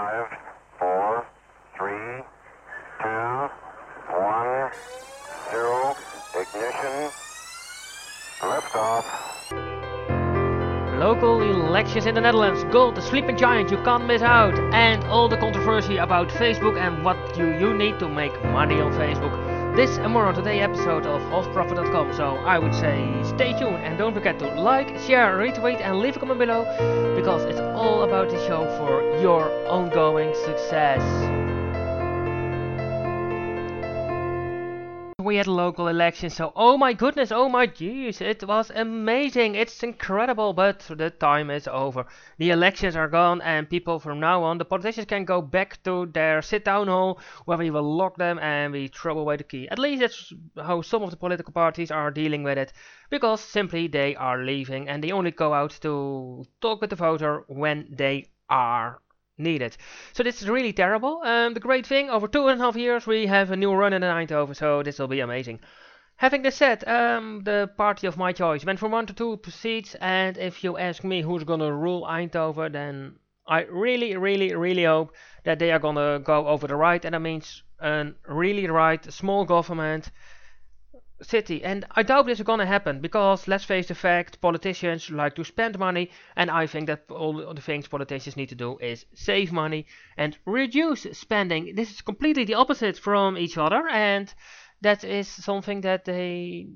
Five, four, three, two, one, zero. Ignition. Liftoff. Local elections in the Netherlands, Gold, the sleeping giant you can't miss out, and all the controversy about Facebook and what you, you need to make money on Facebook. This and more on today's episode of HofProfit.com. So I would say stay tuned and don't forget to like, share, retweet, and leave a comment below because it's all about the show for your ongoing success. We had local elections, so oh my goodness, oh my jeez, it was amazing, it's incredible, but the time is over. The elections are gone, and people from now on, the politicians can go back to their sit down hall where we will lock them and we throw away the key. At least that's how some of the political parties are dealing with it, because simply they are leaving and they only go out to talk with the voter when they are needed. So this is really terrible. Um, the great thing, over two and a half years we have a new run in Eindhoven, so this will be amazing. Having this said, um, the party of my choice went from one to two seats, and if you ask me who's gonna rule Eindhoven, then I really, really, really hope that they are gonna go over the right, and that means a really right small government city. And I doubt this is gonna happen because let's face the fact, politicians like to spend money, and I think that all the things politicians need to do is save money and reduce spending. This is completely the opposite from each other, and that is something that they.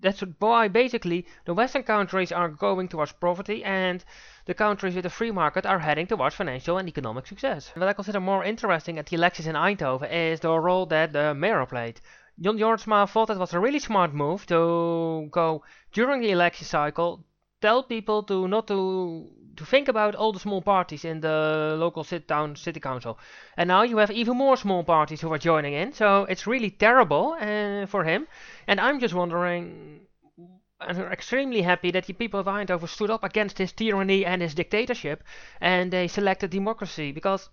That's why basically the Western countries are going towards poverty and the countries with a free market are heading towards financial and economic success. What I consider more interesting at the elections in Eindhoven is the role that the mayor played. John Jorritsma thought it was a really smart move to go during the election cycle, tell people to not to to think about all the small parties in the local sit down city council. And now you have even more small parties who are joining in, so it's really terrible uh, for him. And I'm just wondering. I'm extremely happy that the people of Eindhoven stood up against his tyranny and his dictatorship, and they selected democracy because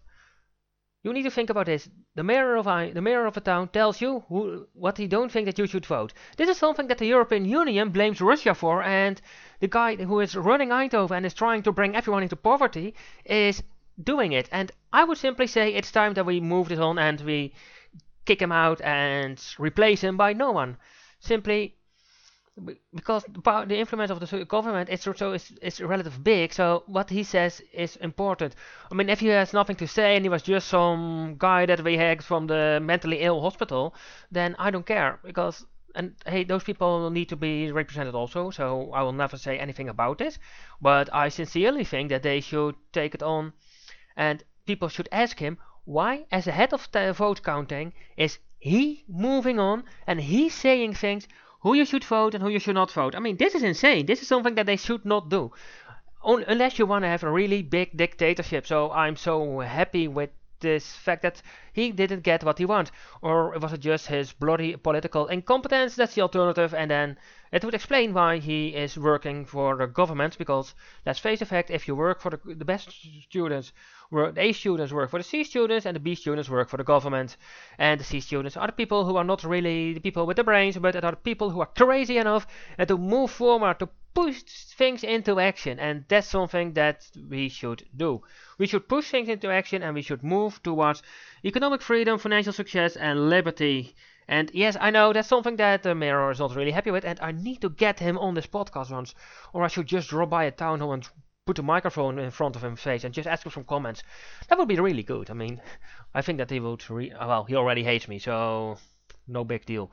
you need to think about this. The mayor of I, the mayor of a town tells you who, what he don't think that you should vote. This is something that the European Union blames Russia for, and the guy who is running Eindhoven and is trying to bring everyone into poverty is doing it. And I would simply say it's time that we move this on and we kick him out and replace him by no one. Simply because the influence of the government is so is, is relative big. So what he says is important. I mean, if he has nothing to say and he was just some guy that we had from the mentally ill hospital, then I don't care because and hey, those people need to be represented also. So I will never say anything about this, but I sincerely think that they should take it on, and people should ask him why, as a head of the vote counting, is he moving on and he's saying things who you should vote and who you should not vote. I mean, this is insane. This is something that they should not do. unless you want to have a really big dictatorship. So I'm so happy with this fact that he didn't get what he wanted. Or was it just his bloody political incompetence? That's the alternative. And then it would explain why he is working for the government. Because let's face the fact, if you work for the, the best students, the A students work for the C students, and the B students work for the government. And the C students are the people who are not really the people with the brains, but are the people who are crazy enough to move forward, to push things into action. And that's something that we should do. We should push things into action and we should move towards economic freedom, financial success, and liberty. And yes, I know that's something that the mayor is not really happy with, and I need to get him on this podcast once, or I should just drop by a town hall and put a microphone in front of him face and just ask him some comments. That would be really good. I mean, I think that he would. Re- well, he already hates me, so no big deal.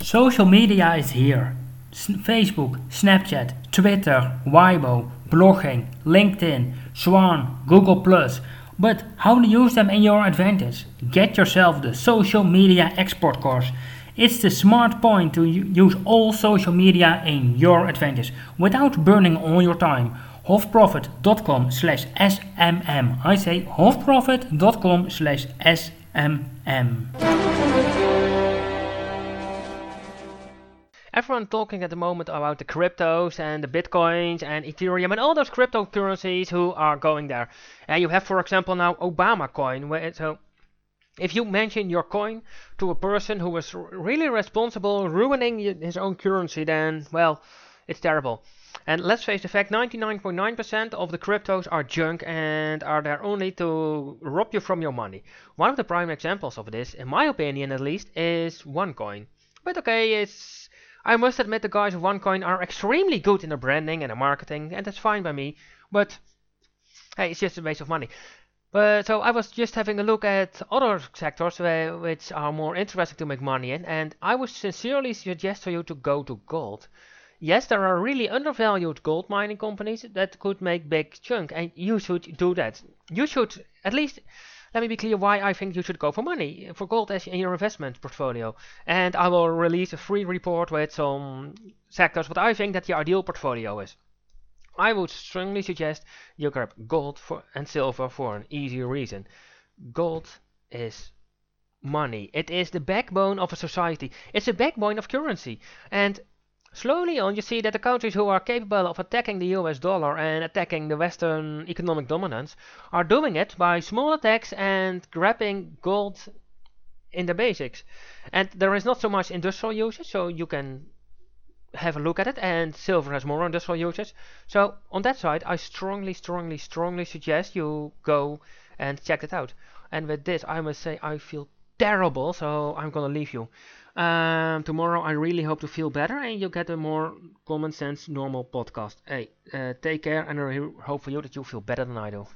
Social media is here. Facebook, Snapchat, Twitter, Weibo, blogging, LinkedIn, Swan, Google+. But how to use them in your advantage? Get yourself the social media export course. It's the smart point to use all social media in your advantage without burning all your time. Hofprofit.com slash SMM. I say hofprofit.com slash SMM. Everyone talking at the moment about the cryptos and the bitcoins and Ethereum and all those cryptocurrencies who are going there. And you have, for example, now Obama coin. Where so if you mention your coin to a person who was really responsible ruining his own currency, then well, it's terrible. And let's face the fact 99.9% of the cryptos are junk and are there only to rob you from your money. One of the prime examples of this, in my opinion at least, is OneCoin. But okay, it's. I must admit the guys of OneCoin are extremely good in their branding and their marketing, and that's fine by me. But hey, it's just a waste of money. But so I was just having a look at other sectors uh, which are more interesting to make money in, and I would sincerely suggest for you to go to gold. Yes, there are really undervalued gold mining companies that could make big chunk, and you should do that. You should at least. Let me be clear why I think you should go for money for gold as in your investment portfolio. And I will release a free report with some sectors what I think that the ideal portfolio is. I would strongly suggest you grab gold for, and silver for an easy reason. Gold is money. It is the backbone of a society. It's the backbone of currency. And slowly on you see that the countries who are capable of attacking the US dollar and attacking the Western economic dominance are doing it by small attacks and grabbing gold in the basics. And there is not so much industrial usage, so you can have a look at it and silver has more industrial usage so on that side I strongly strongly strongly suggest you go and check it out and with this I must say I feel terrible so I'm gonna leave you. Um, tomorrow I really hope to feel better and you get a more common sense normal podcast. Hey uh, take care and I hope for you that you feel better than I do